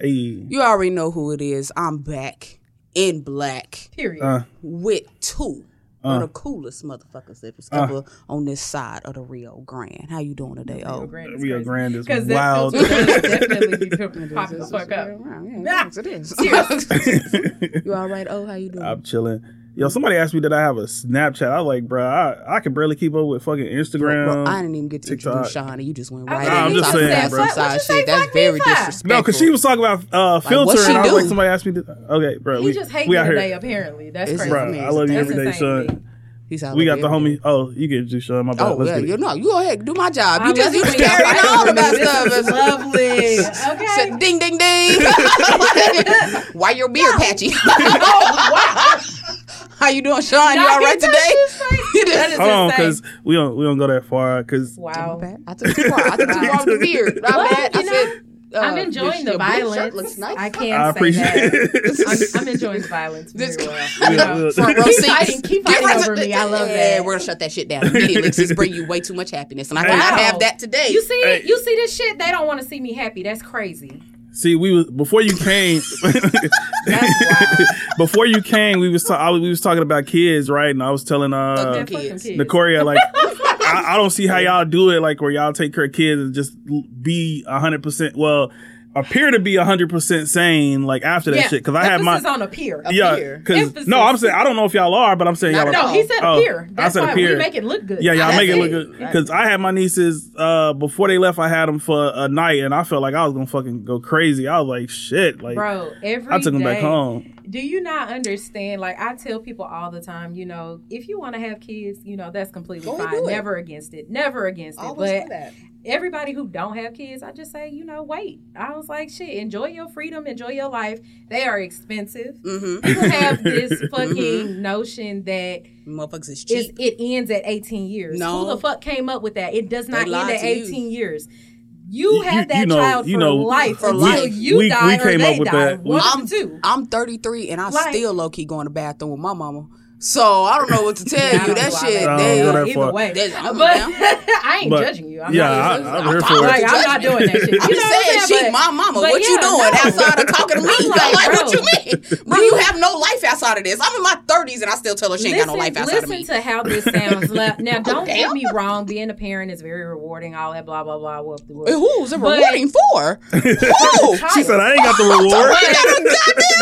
Hey. You already know who it is. I'm back in black Period. Uh, with two of the coolest motherfuckers that was ever on this side of the Rio Grande. How you doing today? Oh, Grand is Rio crazy. Grande is 'Cause that wild. filter does definitely be popping popping the fuck up. Yeah, Ah, yes, it is. you all right? Oh, how you doing? I'm chilling. Yo, somebody asked me did I have a Snapchat. I was like, bro, I, I can barely keep up with fucking Instagram. Bro, I didn't even get to TikTok. introduce Shawnee. You just went right didn't in. I'm and just saying, that bro. some side What you say shit. That's very for? disrespectful. no, because she was talking about uh, filter, what she and I was do? like, somebody asked me. To, okay, bro, He we just hate we me out today, here, apparently. That's It's- crazy. bro. I love you That's every day, insane to me. son. He's out We got the every day. homie. Oh, you get you, son. My bad. Oh Let's yeah, get it. you know, you go ahead, do my job. You just you just when y'all carrying fight on over about stuff. It's- lovely. Okay. ding ding ding. Why your beard patchy? How you doing, Sean? You all right today? that shit straight? You did- That is Hold on, because we don't we don't go that far. Because Wow. I took too far. I took too far with the beard. My bad. I said. Uh, I'm enjoying the your blue violence. Looks nice. I can't I say appreciate that. it. I'm, I'm enjoying the violence very well. Yeah, You know? yeah. Front row Keep fighting- keep fighting over me. I love yeah, that. we're gonna shut that shit down immediately. 'cause it's bringing you way too much happiness, and I Hey. cannot Wow. have that today. You see, Hey. you see this shit. They don't want to see me happy. That's crazy. See, we was before you came. That's wild. before you came, we was, ta- I was we was talking about kids, right? And I was telling uh Fuck That them fucking kids. kids. Nicoria like I, I don't see how y'all do it like where y'all take care of kids and just be hundred percent well appear to be hundred percent sane like after that yeah, shit because I had my on appear. yeah because no I'm saying I don't know if y'all are but I'm saying y'all are. No, he said Oh, appear. I That's said why appear. we make it look good. Yeah, y'all That's make it look good. Because I had my nieces uh, before they left. I had them for a night, and I felt like I was gonna fucking go crazy. I was like, shit, like Bro, every I took them back home. Do you not understand? Like I tell people all the time, you know, if you want to have kids, you know, that's completely Go fine. Never against it. Never against it. But that. everybody who don't have kids, I just say, you know, wait. I was like, shit, enjoy your freedom, enjoy your life. They are expensive. Mm-hmm. People have this fucking notion that Motherfuckers is is cheap. it ends at 18 years. No. Who the fuck came up with that? It does not end at to you. 18 years. You You- have that you know- child you for know- life For until life. you We- die we or came they up with die. that. One I'm of two. I'm 33 and I Like- still low key going to the bathroom with my mama. So I don't know what to tell you. That shit, I don't they, go that Either way, There's- I'm but. I ain't But- judging you. I'm yeah, not, I- I'm, I'm here for it. like, I'm not doing that shit. You I'm know just what saying, I'm she But- my mama. but what you doing no. outside of talking to me? I'm like, like, what you mean? Bro, you have no life outside of this. I'm in my 30s and I still tell her she ain't got no life outside of me. listen me. to how this sounds. Now, don't get me wrong. Being a parent is very rewarding. All that blah blah blah. Whoop whoop. Who's it But- rewarding for? Who? She said, "I ain't got the reward."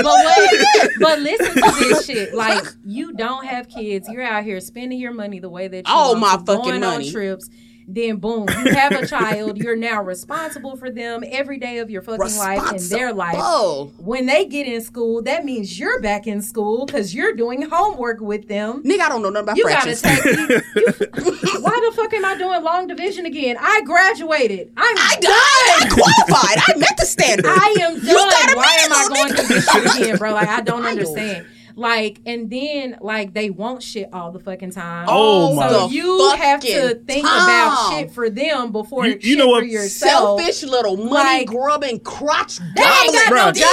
but wait, but listen to this shit. Like you don't have kids, you're out here spending your money the way that you All want my to, fucking money. on trips. Then boom, you have a child. You're now responsible for them every day of your fucking life and their life. When they get in school, that means you're back in school because you're doing homework with them. Nigga, I don't know nothing about You fractions. gotta take. You, you, why the fuck am I doing long division again? I graduated. I'm I, done. I, I qualified. I met the standard. I am You done. Why am I going this shit again, bro? Like I don't understand. Like and then like they want shit all the fucking time. Oh, my- So you have to think time. about shit for them before You- shit you know for what? yourself. Selfish little money Like- grubbing crotch They ain't got gobbling no job.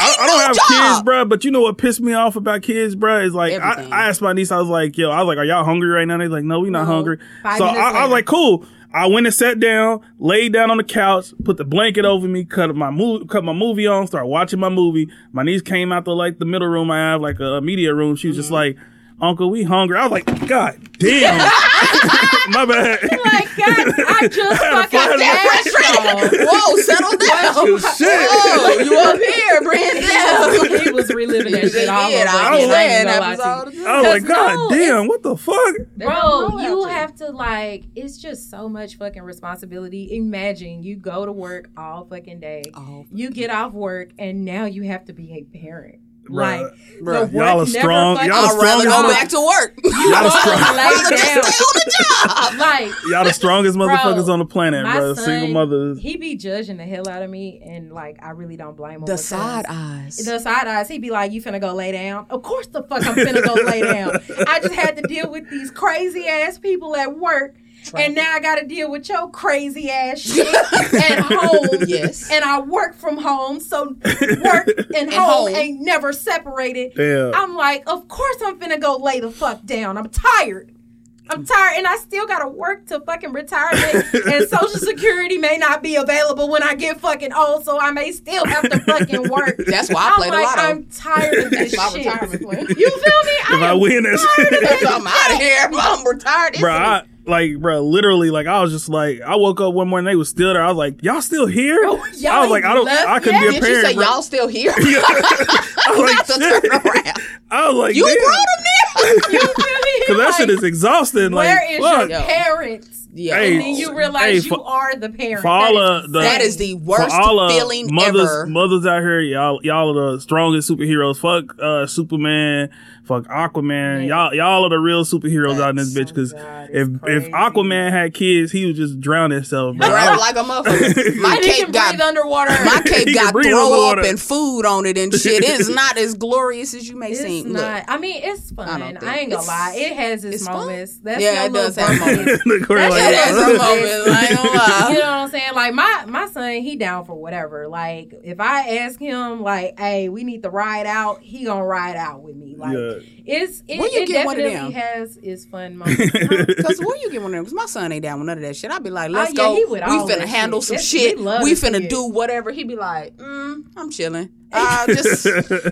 I, I don't no have job. kids, bro. But you know what pissed me off about kids, bro? Is like I, I asked my niece. I was like, "Yo, I was like, are y'all hungry right now?" They're like, "No, we not No. hungry." Five so I, I was like, "Cool." I went and sat down, laid down on the couch, put the blanket over me, cut my movie, cut my movie on, started watching my movie. My niece came out the like the middle room I have, like a media room. She was just mm-hmm. like, "Uncle, we hungry." I was like, "God damn, my bad." Like God, I just had a fucking flashback. asked y'all. Whoa, settle down. Oh shit. Whoa, you up here, Brandon? he was reliving that shit all over I again. was I ain't saying gonna that lie was to you. all the time. I was like, "God no, damn, what the fuck?" Bro, you don't have to like it's just so much fucking responsibility. Imagine you go to work all fucking day. Oh, You get off work and now you have to be a parent. Bruh. Like Bruh. the Y'all are strong. Y'all are I'd rather strong go back to work. You Y'all the wanna strong- lay rather just stay on the job. Like Y'all the strongest Bro, motherfuckers on the planet, my bro. son, Single mothers. He be judging the hell out of me, and like I really don't blame him. The side eyes. The side eyes. He be like, "You finna go lay down?" Of course, the fuck I'm finna go lay down. I just had to deal with these crazy ass people at work, and now I got to deal with your crazy ass shit at home. Yes. And I work from home, so work and, home. home, ain't never separated. Damn. I'm like, of course I'm finna go lay the fuck down. I'm tired. I'm tired, and I still gotta work to fucking retirement, and Social Security may not be available when I get fucking old, so I may still have to fucking work. That's why I I'm played like, a lot I'm tired of this my shit. retirement plan. You feel me? If I win this, I'm out of here. I'm retired. bro, I, like, bro, literally, like, I was just like, I woke up one morning, they was still there. I was like, y'all still here? Oh, y'all I was like, I don't, left I couldn't be a Did you parent. say y'all still here? I was like, shit. I was like, You damn. brought them there. You feel? Cause that shit is exhausting. Like, Where is fuck. your parents? Yeah. Hey, And then you realize hey, you are the parent. for all That is the- That is the worst feeling mothers, ever. mothers out here, y'all, y'all are the strongest superheroes. Fuck uh, Superman, fuck Aquaman. Yeah. Y'all, y'all are the real superheroes out in this bitch. Because if it's if. Aquaman had kids, he would just drown himself. Bro. Right, like a motherfucker. My And cape got breathe underwater. my cape got throw underwater. up and food on it and shit. It's not as glorious as you may It's seem. not. Look, I mean, it's fun. I I, ain't gonna lie. It has its it's fun. moments. That's Yeah, your it does have bucket. moments. The Corey That's like, your That's little a moment. I ain't gonna lie. You know what I'm saying? Like my my son, he down for whatever. Like if I ask him, like, "Hey, we need to ride out," he gonna ride out with me. Like Yeah. It's it, Where you it get one of them? has its fun moments. Cause where you get one of them? Cause my son ain't down with none of that shit. I'd be like, let's Oh, yeah, go. We finna handle shit. some shit. we We finna it. do whatever. He'd be like, mm, I'm chilling. Uh, just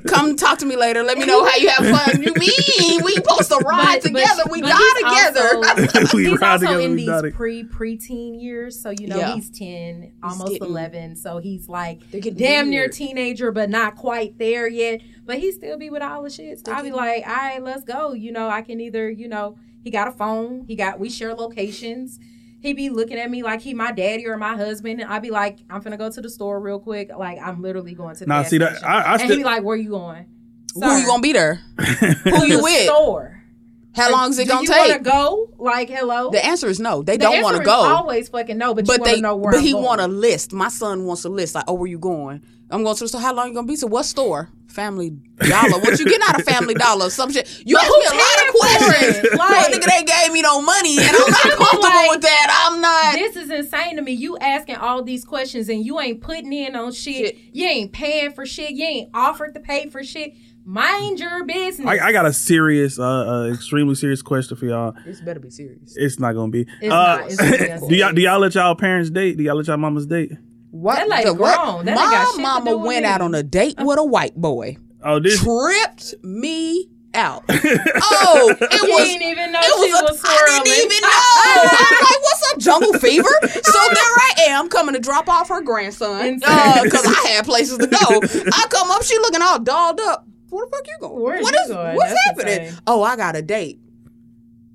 come talk to me later. Let me know how you have fun. You mean we supposed to ride But- but- together? we but die he's together. also- we he's ride also together, in we these die together. pre preteen years, so you know Yeah. he's ten, almost getting- eleven. So he's like They're getting damn near teenager, but not quite there yet. But he still be with all the shit. So I'll be like, all right, let's go. You know, I can either, you know, he got a phone. He got we share locations. He be looking at me like he my daddy or my husband. And I'd be like, I'm gonna go to the store real quick. Like I'm literally going to the Nah, gas see that station. I, I and he be like, where you going? Who you gonna be there? Who you the with? Store. How long is it Do gonna you take? wanna go? Like, hello. The answer is no. They The don't want to is go. Always fucking no, but, you but want they, to know where but I'm he going. want a list. My son wants a list. Like, oh, where you going? I'm going to the store. How long you gonna be? So what store? Family Dollar. what you getting out of Family Dollar? Some shit. You asked me a lot of questions. it? Well, Like- nigga, they gave me no money, and I'm not comfortable Like- with that. I'm not. This is insane to me. You asking all these questions and you ain't putting in on shit. Shit. You ain't paying for shit. You ain't offered to pay for shit. Mind your business. I, I got a serious, uh, uh, extremely serious question for y'all. This better be serious. It's not gonna be. It's uh, not. It's really do y'all do y'all let y'all parents date? Do y'all let y'all mamas date? What? That lady the what? grown. That My got shit mama went out on a date with a white boy. Oh, this. Tripped me out. oh, it you was didn't even know It she was, a, was swirling. I didn't even know. I'm like, what's up, jungle fever? So there I am coming to drop off her grandson Insane. because uh, I had places to go. I come up, she looking all dolled up. Where the fuck you going? Where What you is going? what's That's happening? Oh, I got a date.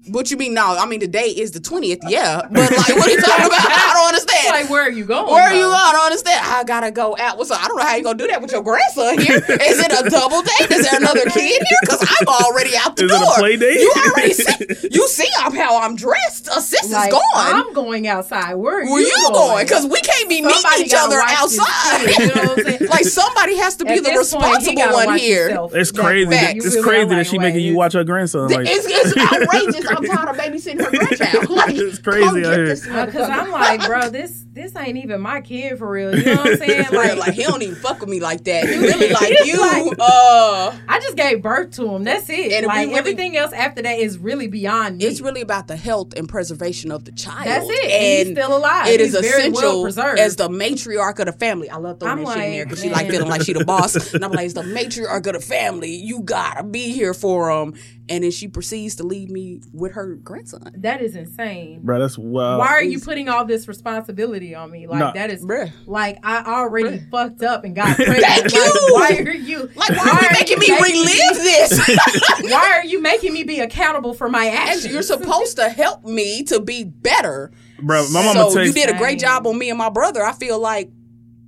What you mean? No, I mean the date is the twentieth. Yeah, but like, what are you talking about? I don't understand. like, where are you going? Where are you going? I don't understand. I gotta go out. What's up? I don't know how you gonna do that with your grandson here. Is it a double date? Is there another kid here? Because I'm already out the Is it a play date? You already see. You see how I'm dressed. A sister's Like, gone. I'm going outside. Where are Where you going? Because we can't be meeting each other outside. kid, you know what I'm saying? like somebody has to be At the this point, he responsible one here. himself. It's crazy. that That, it's really crazy that like, she making you watch her grandson. Like, It's, it's outrageous. I'm tired of babysitting her grandchild. Like, It's crazy come out get Because. I'm like, bro, this this ain't even my kid for real. You know what I'm saying? like, Like, like he don't even fuck with me like that. He really like you. like- uh, I just gave birth to him. That's it. And like really- everything else after that is really beyond me. it's really about the health and preservation of the child. That's it. And he's still alive. It is He's very well essential preserved. as the matriarch of the family. I love throwing I'm that shit in there because she like feeling like she the boss. And I'm like, as the matriarch of the family, you gotta be here for him. And then she proceeds to leave me with her grandson. that is insane. bro, that's wild. Why are you putting all this responsibility on me? Like Nah. that is Bruh. like I already fucked up and got pregnant. Thank like, you. Why are you Like, why are you making me you relive this? Why are you making me be accountable for my actions? You're supposed to help me to be better. bro? My mama so you did a great job on me and my brother. I feel like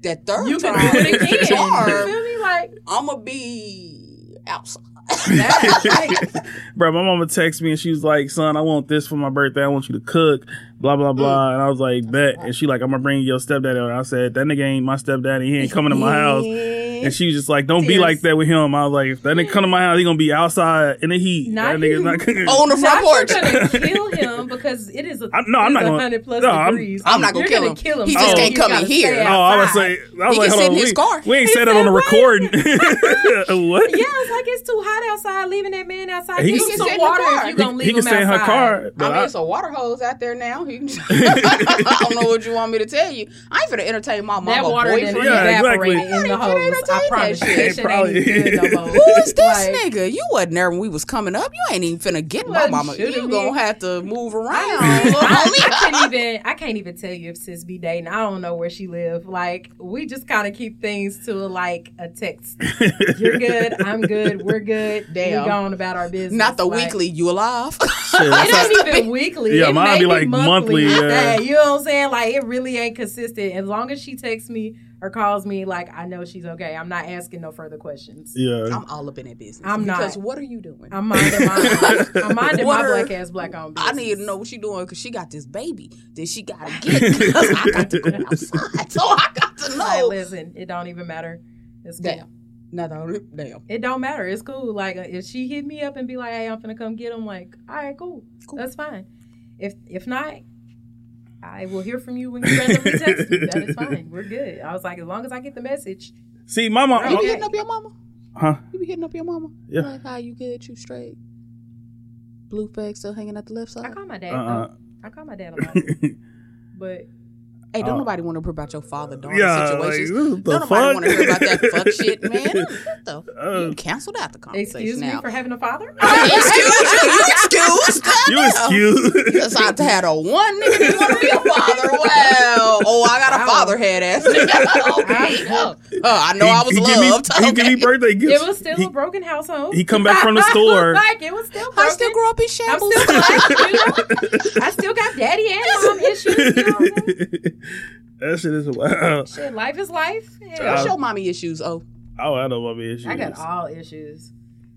that third You can time, do it again. You charm, feel me? Like I'm gonna be outside. Bro, my mama texted me and she was like, "Son, I want this for my birthday. I want you to cook." Blah blah blah. Mm. And I was like, "Bet." And she like, "I'm gonna bring your stepdaddy." over. I said, "That nigga ain't my stepdaddy. He ain't coming to my house." And she was just like, "Don't be Tears. like that with him." I was like, "If that nigga come to my house, he gonna be outside in the heat. Not that nigga's you. not gonna." On the front Not porch. you're gonna kill him because it is a I- no, I'm not is gonna- 100 plus no, I'm- degrees. I'm not gonna You're kill him. kill him. He just so can't you come gotta in here. stay Oh, I was outside. like, I was He like, can hold sit on, in his we, car. we ain't He said that on the what? recording. what? Yeah, it's like it's too hot outside. Leaving that man outside. He Give can him sit some in the water car. if you He- gonna leave he can him stay in her outside. car. But I mean, I- it's a water hose out there now. He can- I don't know what you want me to tell you. I ain't finna entertain my mama That water boyfriend. didn't Yeah, evaporate exactly. in the hose. Ain't I entertain promise that shit. Shit Probably. ain't even good no more. Who is this Like, nigga? You wasn't there when we was coming up. You ain't even finna get my mama. You me. gonna have to move around. I, I can't even I can't even tell you if sis be dating. I don't know where she live. Like we just kind of keep things to like a text. You're good. I'm good. We're good. Damn. We going about our business. Not the Like, weekly. You alive? Shit, that's how- It ain't even weekly. Yeah, it mine be like monthly, at yeah. You know what I'm saying? Like it really ain't consistent. As long as she texts me or calls me, like I know she's okay. I'm not asking no further questions. yeah. I'm all up in that business. I'm not. Because what are you doing? I'm minding my I'm minding my are- black ass black on I need to know what she doing because she got this baby that she gotta get I got to go outside. So I got to Like, know. listen, it don't even matter. It's cool. Damn. No, no, damn. It don't matter. It's cool. Like uh, if she hit me up and be like, "Hey, I'm finna come get him," like, all right, cool, Cool. that's fine. If if not, I will hear from you when you randomly text me. That is fine. We're good. I was like, as long as I get the message, See, my mom. You be Okay. hitting up your mama? Huh? You be hitting up your mama? Yeah. Like, how you good? You straight? Blue flag still hanging at the left side? I call my dad. Uh-uh. I call my dad a lot, but Hey, don't Uh, nobody want to hear about your father daughter yeah, situations. what the don't nobody want to hear about that fuck shit, man. What the? Uh, you canceled out the conversation excuse me for having a father. excuse you. You excused. you Goddamn. excuse. Yes, I had a one nigga that want to be a father. father head ass nigga. okay. Oh, oh, I know I was he, he loved. Give me, he give me birthday gifts. It was still he, a broken household. he come back from the store. like it was still broken. I still grew up in I'm shambles. still black, you know? I still got daddy and mom issues. You know I'm that shit is wild. Shit, life is life. What's Yeah. your mommy issues? Oh, Oh, I know what my issue I got all issues.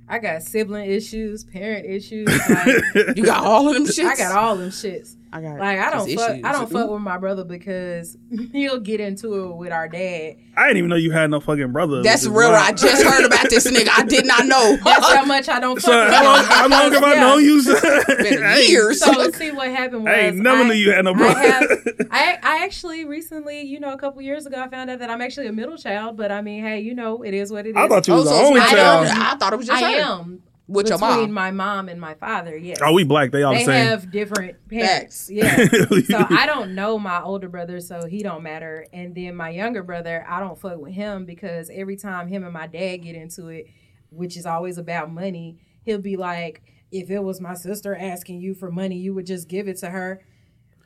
I got sibling issues, parent issues. Like, you got all of them shits. I got all them shits. I got Like I don't fuck. issues. I don't fuck with my brother because he'll get into it with our dad. I didn't even know you had no fucking brother. That's which is real. I just heard about this nigga. I did not know. That's how much I don't fuck So with how long, him. how long have I Yeah. known you? Been years. So let's see what happened was I ain't never I- knew you had no I, brother. have, I I actually recently, you know, a couple years ago, I found out that I'm actually a middle child. But I mean, hey, you know, it is what it is. I thought you Oh, was so the it's only child. daughter. I thought it was just I her. am With your between mom. my mom and my father. Yes. Oh, we black. They all they the same. have different parents. Facts. Yeah. so I don't know my older brother, so he don't matter. And then my younger brother, I don't fuck with him because every time him and my dad get into it, which is always about money, he'll be like, "If it was my sister asking you for money, you would just give it to her."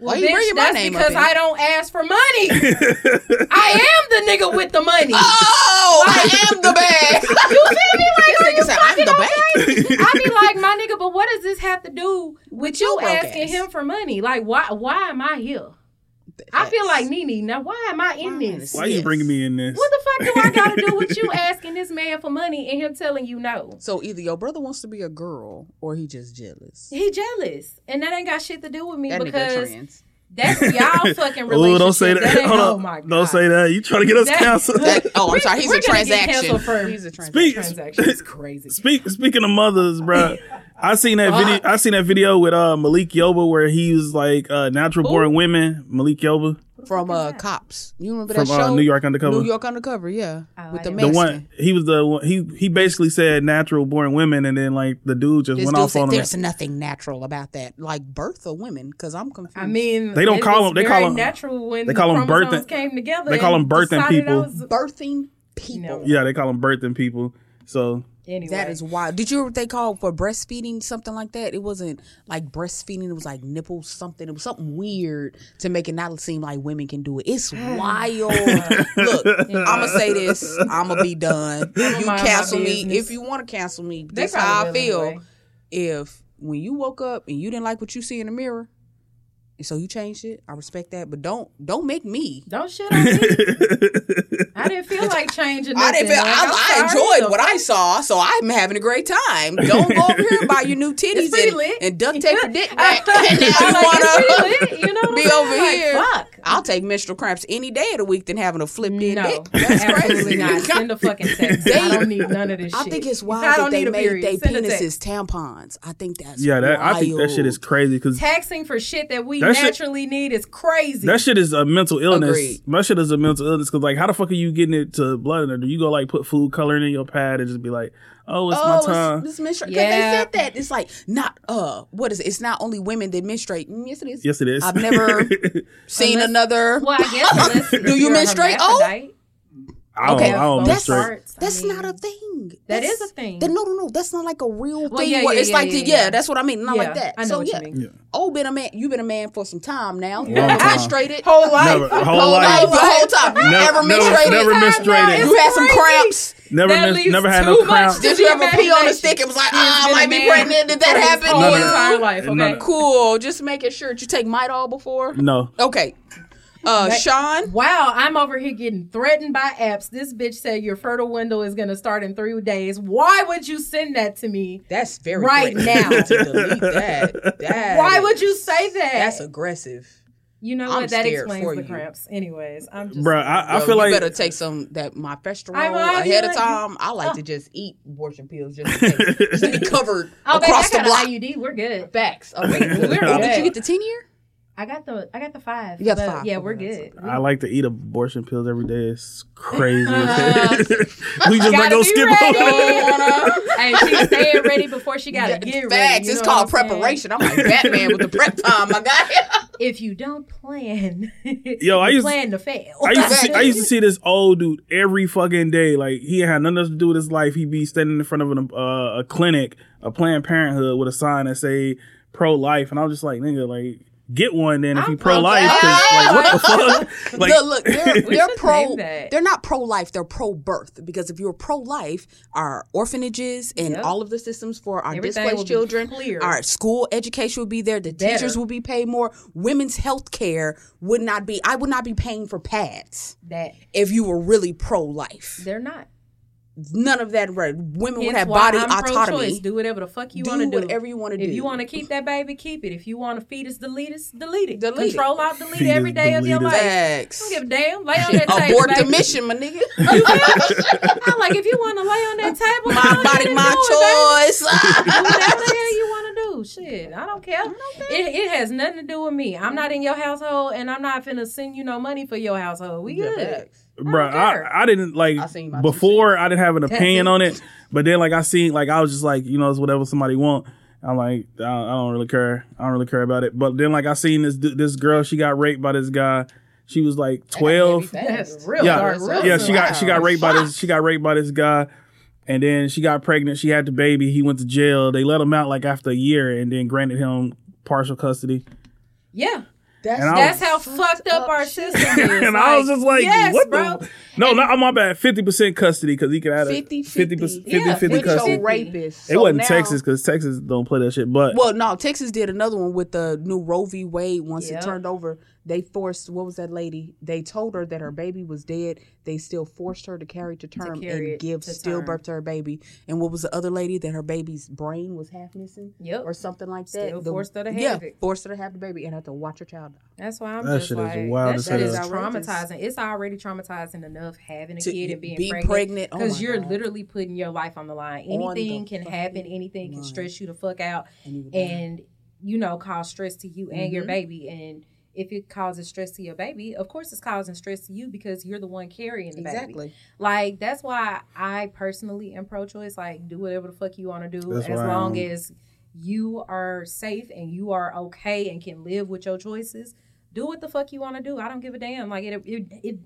Why you bringing my that's name because in? I don't ask for money. I am the nigga with the money. Oh, I am the bag. You feel me? Like, This are nigga said, I'm the okay? bank. I be like, my nigga, but what does this have to do with you asking ass? him for money? Like, why? Why am I here? I feel like Nene. Now, why am I in this? Why are you bringing me in this? What the fuck do I got to do with you asking this man for money and him telling you no? So either your brother wants to be a girl or he just jealous. He jealous, and that ain't got shit to do with me That because trans. That's y'all fucking Oh, relationship. don't say that. ain't- Hold oh on. my god! Don't say that. You trying to get us That- canceled? That, oh, I'm sorry. He's we're a gonna get transaction. canceled for- He's a transaction. Speak- Transaction is crazy. Speak, speaking of mothers, bro, I seen that video. I seen that video with uh, Malik Yoba where he was like uh, natural born women. Malik Yoba From uh, Cops. You remember from that show? uh, New York Undercover. New York Undercover, yeah. Oh, With I the didn't the one he was the one, he he basically said natural born women, and then like the dude just This went dude off said on him. there's nothing natural about that. Like birth of women, because I'm confused. I mean, They don't call them- they call them- natural when they call the them birthing- came together. they call them birthing people. Was- birthing people. No. Yeah, they call them birthing people. So Anyway, That is wild. Did you hear what they called for breastfeeding something like that? It wasn't like breastfeeding. It was like nipples something. It was something weird to make it not seem like women can do it. It's wild. Look, I'm gonna say this. I'm gonna be done. You cancel me if you want to cancel me. They This how I feel. anyway. If when you woke up and you didn't like what you see in the mirror, so you changed it, I respect that. But don't don't make me. Don't shit on me. I I didn't feel like changing. I Nothing. didn't feel. Like, I, I'm I sorry, enjoyed the what I saw, so I'm having a great time. Don't go over here and buy your new titties and, and duct tape your dick back. I'm and now like, wanna it's pretty lit, you know be I'm over Like, here. Fuck. I'll take menstrual cramps any day of the week than having a flipped in No, dick. That's absolutely crazy. not. Send a fucking text. I don't need none of this shit. I shit. think it's wild I that they need made period. their Send a text. penises tampons. I think that's Yeah, that I think that shit is crazy because Taxing for shit that we That shit- naturally need is crazy. that shit is a mental illness. Agreed. That shit is a mental illness because like, how the fuck are you getting it to blood in there? Do you go like put food coloring in your pad and just be like, oh, it's Oh, my time? it's, it's menstrual. 'cause Yeah. they said that it's like not uh what is it? It's not only women that menstruate. Mm, Yes, it is. yes, it is. I've never seen Unless- another. well, I guess Do you menstruate? Oh, hermaphrodite. I don't, Okay, I don't that's- menstruate. parts, I mean, not a thing. That That's- a thing. That, no, no, no. That's not like a real Well, thing. yeah, where yeah, it's yeah, like yeah, the, yeah, yeah. that's what I mean. Not Yeah, like that. I know so what you yeah. mean. Yeah. Oh, been a man. You've been a man for some time now. You Long never time. menstruated. Whole life. Never, Whole whole life, life. the whole time. You never, Never, menstruated. never, never menstruated. You had some cramps. Never, That mis- never had too no cramps. Did you ever pee on a stick? It was like, ah, I might be pregnant. Did that happen? whole None of to that. entire life. Okay. Cool. Just making sure. Did you take Midol before? No. Okay. Uh, That- Sean. Wow, I'm over here getting threatened by apps. This bitch said your fertile window is going to start in three days. Why would you send that to me? That's very Right now. to delete that. that. Why would you say that? That's aggressive. you know I'm what? That explains for the you. cramps. Anyways, I'm just. Bruh, I, I Yo, feel you like better take some that my festrol I- I ahead of time. I like to just eat abortion pills just, in case. just to be covered oh, baby, across I the got block. an IUD. We're good. Facts. Oh, wait, We're oh, did you get the ten year? I got the I got the five. You got but five. Yeah, we're Okay, good. I like to eat abortion pills every day. It's crazy. Uh, we just like gotta go skip ready. over it. hey, she's staying ready before she got to get ready. Facts. you it's called what I'm saying? preparation. I'm like Batman with the prep time, my guy. If you don't plan, Yo, I you used- plan to fail. I used to see, I used to see this old dude every fucking day. Like he had nothing else to do with his life. He'd be standing in front of an, uh, a clinic, a Planned Parenthood, with a sign that say pro life, and I was just like, nigga, like get one then if you pro life. Like what the ah! fuck? Like look, look, they're, they're pro. name. They're not pro life. They're pro birth because if you're pro life, our orphanages and Yep. all of the systems for our Everything displaced children, clear. our school education will be there. The Better. teachers will be paid more. Women's health care would not be. I would not be paying for pads that if you were really pro life. they're not. None of that. Right? Women would have why body I'm pro-choice. autonomy. Do whatever the fuck you Do want to do. whatever you want to do. If you want to keep that baby, keep it. If you want to feed us, delete us, delete it. Delete it. Control out, delete Feed every day of your life. Facts. I don't give a damn. Lay on that table. Abort the baby. mission, my nigga. I'm like, if you want to lay on that table, my body, my do choice. Whatever the hell you want to do. Shit, I don't care. It, it has nothing to do with me. I'm not in your household, and I'm not finna send you no money for your household. We Yeah, good. facts. Bruh, care. I, I didn't like I seen my before. I didn't have an opinion on it, but then like I seen like I was just like you know it's whatever somebody want. I'm like I don't, I don't really care. I don't really care about it. But then like I seen this this girl she got raped by this guy. She was like twelve. Real Yeah. Real yeah. She got she got raped by this she got raped by this guy, and then she got pregnant. She had the baby. He went to jail. They let him out like after a year, and then granted him partial custody. Yeah. That's, And That's was- how fucked up our system is. and I was just like, yes, what bro. the? No, not on my bad. Fifty percent custody because he could have a 50 50 50. 50 Yeah, 50 with your custody. your rapist. It So wasn't now- Texas because Texas don't play that shit. But Well, no, Texas did another one with the new Roe v. Wade. Once Yep. it turned over, they forced what was that lady? They told her that her baby was dead. They still forced her to carry to term carry and give stillbirth to her baby. And what was the other lady that her baby's brain was half missing? Yep. or something like that. Still The- forced her to have yeah, it. forced her to have the baby and had to watch her child die. That's why I'm That just shit is wild that shit is traumatizing. It's already traumatizing enough having a To kid and being be pregnant. pregnant, oh Because you're God. literally putting your life on the line. On the Anything can happen. fucking Anything can stress you the fuck out, And you and you know cause stress to you and your Mhm. baby. And if it causes stress to your baby, of course it's causing stress to you because you're the one carrying the baby. exactly. Like that's why I personally am pro-choice. Like do whatever the fuck you want to do, That's as long I'm- as you are safe and you are okay and can live with your choices. Do what the fuck you want to do. I don't give a damn. Like it, it, it,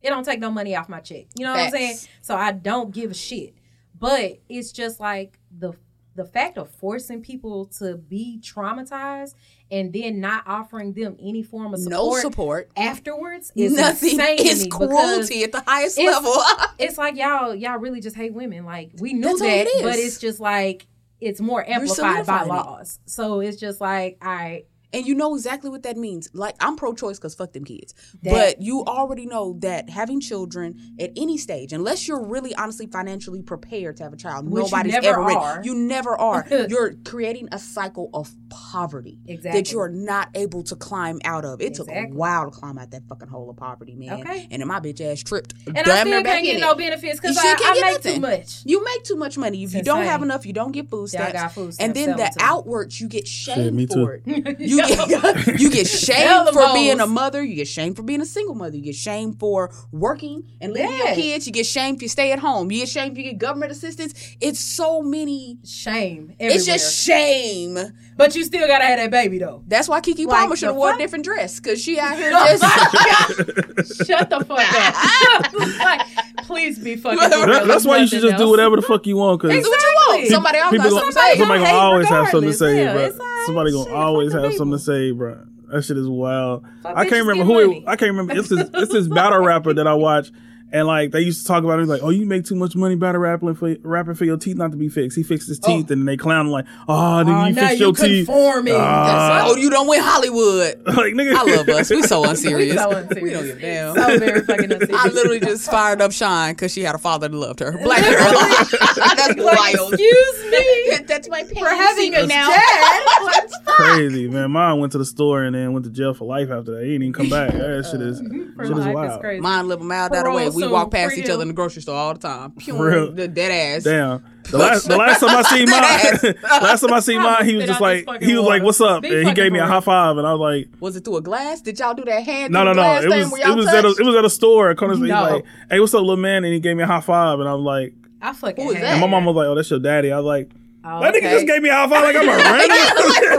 it don't take no money off my check. You know what I'm saying? So I don't give a shit. But it's just like the the fact of forcing people to be traumatized and then not offering them any form of support, no support afterwards is Nothing insane to is me because cruelty at the highest it's- level. it's like y'all y'all really just hate women. Like we knew That's that, it but it's just like it's more amplified by solidifying it. laws. So it's just like I And you know exactly what that means. Like I'm pro-choice because fuck them kids. That- but you already know that having children at any stage, unless you're really honestly financially prepared to have a child, Which you nobody's never ever ready. are. You never are. you're creating a cycle of poverty Exactly. that you are not able to climb out of. It took a while to climb out that fucking hole of poverty, man. Okay. And then my bitch ass tripped. And I damn near still can't get it. no benefits because I, can't I get make nothing. too much. You make too much money. If you don't have enough, you don't get food Y'all stamps. got food and then the sell 'em to me. outwards, you get shamed me for too. it. You get you get shamed them for being a mother. You get shamed for being a single mother. You get shamed for working and leaving your kids. You get shamed if you stay at home. You get shamed if you get government assistance. It's so many. shame. Everywhere. It's just shame. but you still gotta have that baby though. That's why Keke Like Palmer should have wore a different dress because she out here Oh just. Shut the fuck up. like, please be fucking. That- that's why you should Nothing just do whatever the fuck you want. Cause do what you want. Exactly. Somebody else people got gonna, say. somebody hate gonna always have something to say, Yeah, bro. it's alright. Somebody gonna Shit, always fuck the have something to say, bro. That shit is wild. I can't remember who it. I can't remember. It's this. It's this battle rapper that I watch. And like they used to talk about it, like, oh, you make too much money battle rapping for rapping for your teeth not to be fixed. He fixed his teeth, and they clown him like, oh, nigga, Oh, you now fixed you your teeth. conforming. Ah. oh, you don't win Hollywood. like, nigga, I love us. We so unserious. so We unserious. don't give a damn. so very fucking unserious. I literally just fired up Shine because she had a father that loved her. Black girl. That's wild. Excuse me That's my for having a now. dad. What the fuck? crazy, man. Mine went to the store and then went to jail for life after that. He didn't even come back. That shit is, For shit is wild. is crazy. Mine live a mile down the Parole way. We walk past each other in the grocery store all the time. Pew, real. The dead ass. Damn. The last, the last time I seen mine, last time I seen mine, he was just like, he was like, "What's up?" And he gave me a high five, and I was like, Was it through a glass? Did y'all do that hand "No, no, no." It was, it was at a, it was at a store. At Corner's, He's No. like, "Hey, what's up, little man?" And he gave me a high five, and I was like, I fucking Who is that? and my mom was like, "Oh, that's your daddy." I was like, Oh, "That nigga just gave me a high five like I'm a random."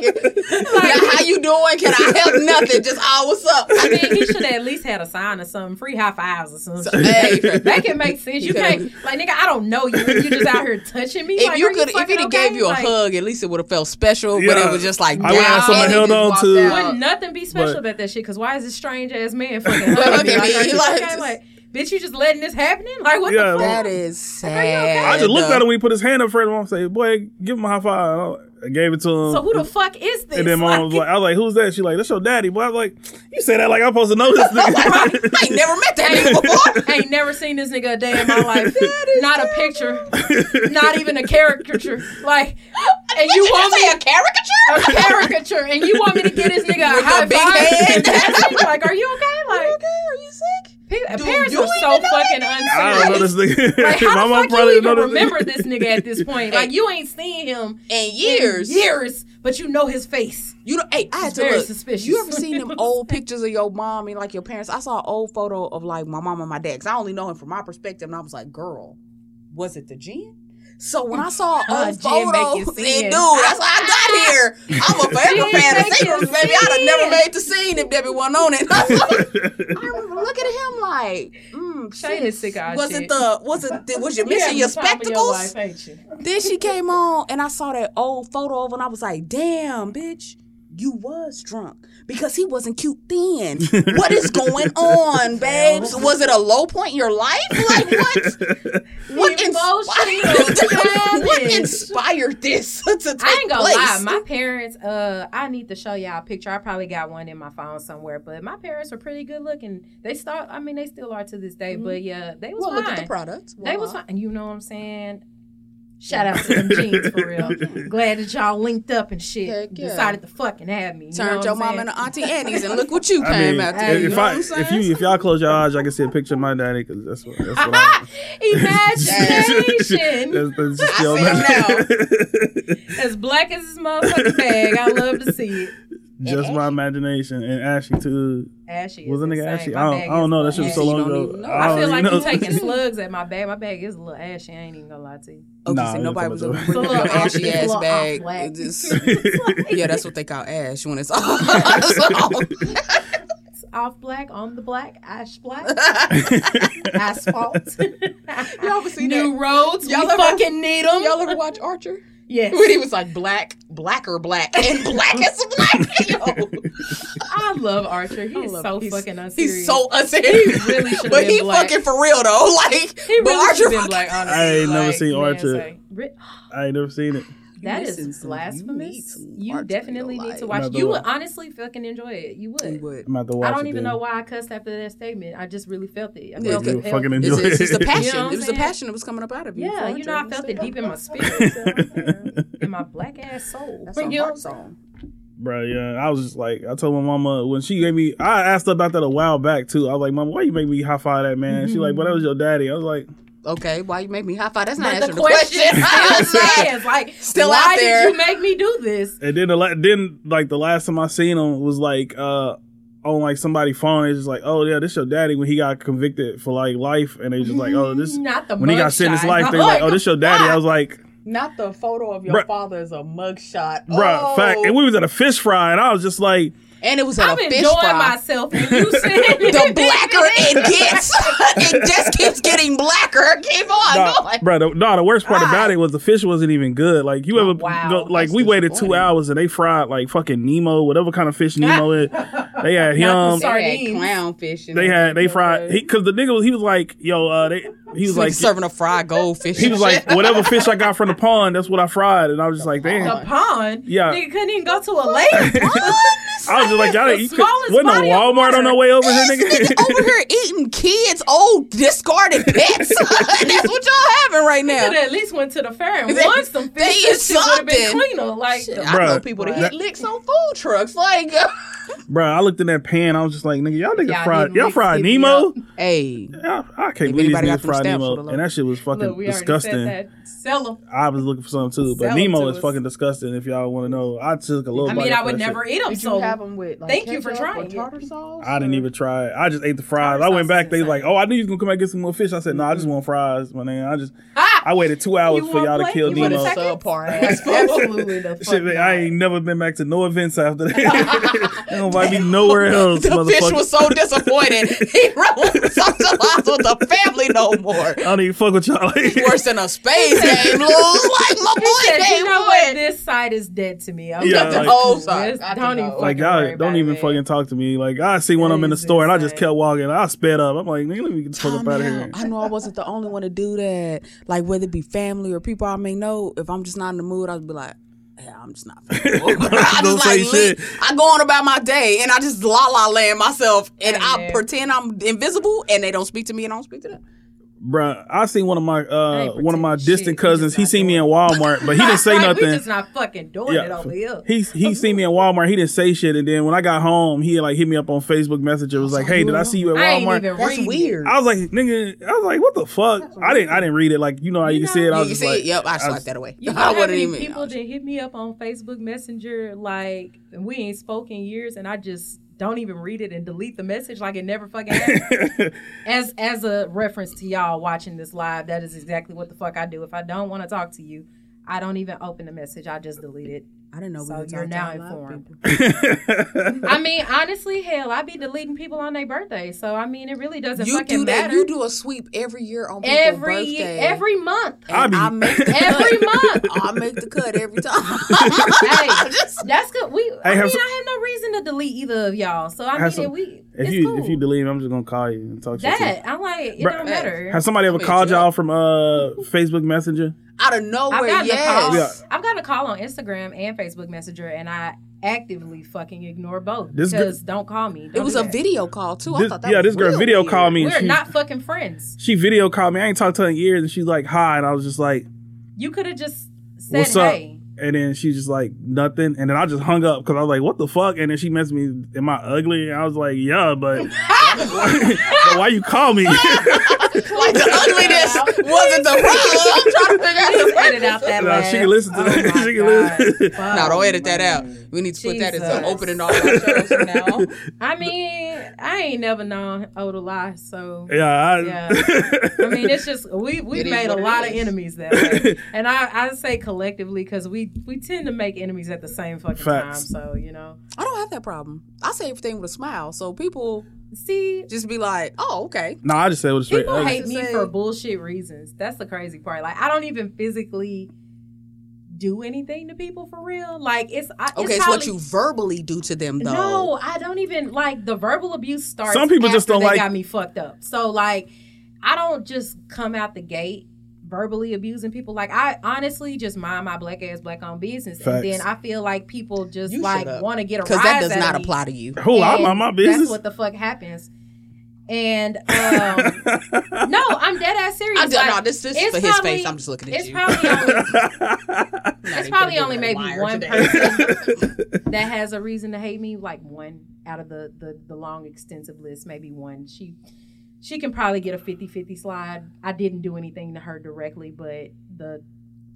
Like, how you doing? Can I help? Nothing. Just, oh, what's up? I mean, he should have at least had a sign or something, free high fives or something. Hey, that can make sense. You can't, like, nigga, I don't know you. You just out here touching me. if like, you are could, if fucking he'd okay? gave you a Like, hug, at least it would have felt special. But it was just like, I would've had down, someone held on to. out. Wouldn't nothing be special But- about that shit? Because why is this strange ass man fucking Look hugging me? Like, me, he you like- okay? Like, bitch, you just letting this happening? Like, what Yeah, the fuck? That is sad. I just looked at him when he put his hand up for him. I say, "Boy, give him a high five. I gave it to him. So who the fuck is this? and then my mom was like, I was like, who's that? She like, that's your daddy. But I was like, you say that like I'm supposed to know this nigga. I ain't never met that nigga before. I ain't never seen this nigga a day in my life. not a picture, not even a caricature. Like, and you want me a caricature? a caricature, and you want me to get this nigga a With high a big five? head? like, are you okay? Like, Are you sick? pe- Do parents you are so fucking I don't know this nigga. Like, how My the fuck you even remember this nigga at this point? Like, you ain't seen him In in years. years, but you know his face. You know, hey, I had It's to very look. suspicious. You ever seen them old pictures of your mom and like your parents? I saw an old photo of like my mom and my dad because I only know him from my perspective, and I was like, "Girl, was it the gin?" So when I saw Uh, old gin make photo, you and dude, that's how I got here. I'm a forever fan of Secrets, baby. I'd have never made the scene if Debbie wasn't on it. I remember looking at him like, mm, Shane is sis, sick Was shit. it the? Was it? the- Was you missing You your spectacles? life, ain't you? Then she came on and I saw that old photo of her and I was like, damn, bitch, you was drunk. Because he wasn't cute then. what is going on, babes? Was it a low point in your life? Like what? What inspired, what inspired this to take I ain't gonna place? lie, my parents. Uh, I need to show y'all a picture. I probably got one in my phone somewhere. But my parents were pretty good looking. They start. I mean, they still are to this day. But yeah, they was well, fine. look at the product. They was Voila. fine. You know what I'm saying? Shout out to them jeans for real. Glad that y'all linked up and shit. Heck yeah. Decided to fucking have me. You know Turned your I'm mom saying? into Auntie Annie's and look what you I came mean, out to. Hey, you if know I what I'm if you if y'all close your eyes, I can see a picture of my daddy because that's what that's what I. Imagination. that's, that's just I see him imagination. as black as his motherfucking bag. I love to see it. Just my imagination and Ashley too. Ashy. Was is a nigga insane. Ashley? My I don't, I don't know. That little shit was so long ago. even know. I feel like even you taking slugs at my bag. My bag is a little ashy. I ain't even gonna lie to you. Oh, okay, Nah, so nobody was talk able about to bring that. up your It's a little ashy ass it's a little bag. It just- yeah, that's what they call ash when it's off. It's off black on the black, ash black, asphalt. Y'all ever seen New roads. Y'all we ever- fucking need them. Y'all ever watch Archer? Yes. When he was like black, blacker black, and black as black. Yo, I love Archer. He's love- so he's- fucking unserious. he's so unserious. He really should've but he black. fucking for real though. Like, He but really Archer been black, honestly. I ain't never seen Archer. say, Ri- I ain't never seen it. That missing is some- you need blasphemous. You, definitely need to watch. Another You would one. honestly fucking enjoy it. You would. You would. I'm about to watch I don't even then. know why I cussed after that statement. I just really felt it. I Yeah, felt you it. fucking It's, enjoy it's, it's the it. passion. You know it was the passion that was coming up out of you. Yeah, you know, I felt it deep in my spirit, so, in my black ass soul. That's a You know what heart song. Bro, yeah, I was just like, I told my mama when she gave me, I asked her about that a while back too. I was like, Mama, why you make me high five that man? She like, but that was your daddy. I was like, Okay, why you make me high five? That's not But answering the question I'm still saying. stands. Like, Still why out there. did you make me do this? and then the la- then like the last time I seen him was like uh on like somebody phone. It's just like, oh yeah, this your daddy when he got convicted for like life, and they just like, oh this Not the when he got sentenced mugshot. life, they like, oh this your daddy. I was like, Not the photo of your Bruh. father as a mugshot. bruh, oh. fact. And we was at a fish fry, and I was just like, And it was at I'm a fish enjoying fry. myself. You said The blacker it gets, it just keeps getting blacker. Keep on Nah, going. bro, the, nah, the worst part God. about it was the fish wasn't even good. Like you ever wow. go, like That's we waited two hours and they fried like fucking Nemo, whatever kind of fish Nemo is. They had him. Not the They had clownfish. in They had they fried because the nigga was he was like yo uh they he was Like like serving a fried goldfish. he was like whatever fish I got from the pond that's what I fried and I was just like damn the pond. Yeah. Nigga couldn't even go to a lake. I was just like y'all The you could smallest wasn't a body Walmart on the way over here This nigga. nigga over here eating kids' old discarded pets. That's what y'all having right Could now. have at least went to the fair and They- won some they fish. This shit would have been cleaner. Like, Shit, the- I know people that that- hit licks on food trucks. Like, Bro, I looked in that pan I was just like nigga y'all nigga Y'all fried didn't y'all fried. Nemo. hey, I, I can't believe these anybody niggas fried Nemo and that shit was fucking look, disgusting. said. Sell them. I was looking for something too, but Sell 'em Nemo is us. fucking disgusting. If y'all want to know, I took a little. I mean, of I would never shit. eat them. did So you have them with? Like, thank you for trying it. tartar sauce. I didn't even try. it. I just ate the fries. Tartar I went back. They was like, "Oh, I knew you was gonna come back and get some more fish." I said, "No, I just mm-hmm. want fries, my nigga. I just I waited two hours You for y'all to kill You Nemo." Subpar absolutely the fuck Shit, man. I ain't never been back to no events after that. They don't invite me nowhere else, The fish was so disappointed. he wrote socialize with the family no more. I don't even fuck with y'all. Worse than a space game, lose. Like my boy said, game you know what? This side is dead to me. I'm Yeah, not like- the whole side. This- I Don't even know. like worry y'all don't even fucking talk to me. Like I see when I'm in the store and I just kept walking. I sped up. I'm like, nigga, let me get the fuck up out of here. I know I wasn't the only one to do that. Like whether it be family or people I may know, if I'm just not in the mood, I'd be like, "Yeah, I'm just not." I just like shit. I go on about my day and I just la la land myself and I pretend I'm invisible and they don't speak to me and I don't speak to them. Bruh, I seen one of my uh one of my pretending shit. distant cousins. He seen me in Walmart, but he didn't say Like, nothing. We just not fucking doing it over here. He he seen me in Walmart. He didn't say shit, and then when I got home, he like hit me up on Facebook Messenger. Was like, "Hey, did I see you at I ain't Walmart?" even That's weird. I was like, "Nigga," I was like, "What the fuck?" I didn't I didn't read it. Like you know how you, You can see know- it. I was you just see like, it? Yep, I I swiped that away. You know I how wouldn't even. people that hit me up on Facebook Messenger, like, we ain't spoken years, and I just don't even read it and delete the message like it never fucking happened. as as a reference to y'all watching this live, that is exactly what the fuck I do. If I don't want to talk to you, I don't even open the message. I just delete it. I didn't know. we So were you're now to a lot of informed. I mean, honestly, hell, I be deleting people on their birthday. So I mean, it really doesn't You fucking do that. matter. You do a sweep every year on people's every birthday. every month. I And be- I make the Every cut. month. I make the cut every time. hey, Just- that's good. We, I Hey, have mean, some- I have no reason to delete either of y'all. So I Have mean, some- it, we if it's you cool. if you delete him, I'm just gonna call you and talk shit. to you. that I'm like, it Bruh, don't matter. Has somebody ever called y'all from uh Facebook Messenger? out of I've nowhere, gotten a call. Yeah. I've gotten a call on Instagram and Facebook Messenger, and I actively fucking ignore both This because don't call me. It Don't was a video call too. I thought that yeah, was this girl video weird. called me. and We're she, not fucking friends. She video called me. I ain't talked to her in years, and she's like, "Hi," and I was just like, You could have just said, "What's up?" And then she just like nothing, and then I just hung up because I was like, "What the fuck?" And then she messaged me, "Am I ugly?" And I was like, "Yeah, but, but why you call me?" Like the ugliness wasn't the problem. I'm trying to figure out Please the edit out that Nah, she can listen to Oh that. my She can listen. Fuck. No, don't edit that out. We need to put that as an opening all our shows now. on. I mean, I ain't never known O to lie, so Yeah, I, Yeah. I mean, it's just we we've made a what it lot of enemies that way, and I I say collectively because we we tend to make enemies at the same fucking Facts. time. So you know, I don't have that problem. I say everything with a smile, so people see, just be like, "Oh, okay." no, I just said what was straight. people ugly. hate me Say- for bullshit reasons. That's the crazy part. Like I don't even physically do anything to people for real. Like it's I, Okay, it's it's what you verbally do to them, though. No, I don't even like the verbal abuse starts. Some people just don't they like- got me fucked up. So like, I don't just come out the gate verbally abusing people. Like I honestly just mind my black ass black on business, Facts. and then I feel like people just You like want to get a Because that does not me. apply to you. Who I'm And on my business. That's what the fuck happens. And um, no, I'm dead ass serious. I don't Like, know. This is for his probably- face. I'm just looking at It's you. probably only, it's probably only maybe one today. person that has a reason to hate me. Like one out of the the, the long extensive list, maybe one. She she can probably get a 50-50 slide. I didn't do anything to her directly, but the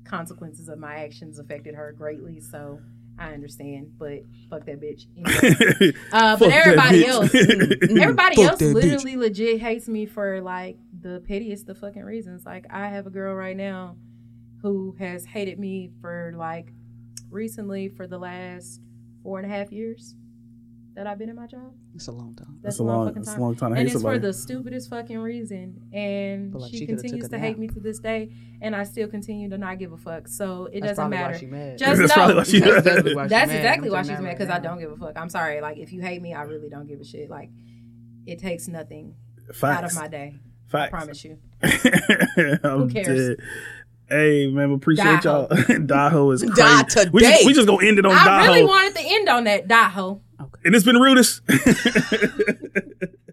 consequences of my actions affected her greatly. So I understand, but fuck that bitch. Anyway. Uh, but everybody else, everybody Fuck else that bitch. literally legit hates me for like the pettiest of fucking reasons. Like I have a girl right now who has hated me for like recently for the last four and a half years that I've been in my job. It's a long time. That's a long, fucking that's a long time and it's somebody. for the stupidest fucking reason. And like, she, she continues to a hate nap. me to this day, and I still continue to not give a fuck. So it That's doesn't probably why matter. mad. Just That's know why she That's mad. definitely why she that's mad. exactly I'm why she's you mad right because I don't give a fuck. I'm sorry. Like if you hate me, I really don't give a shit. Like it takes nothing out of my day. I promise you. I'm Who cares? dead. Hey man, we appreciate y'all. Daho is crazy. Die We just, we just gonna end it on I Daho, really wanted to end on that, Daho. and it's been Rudis.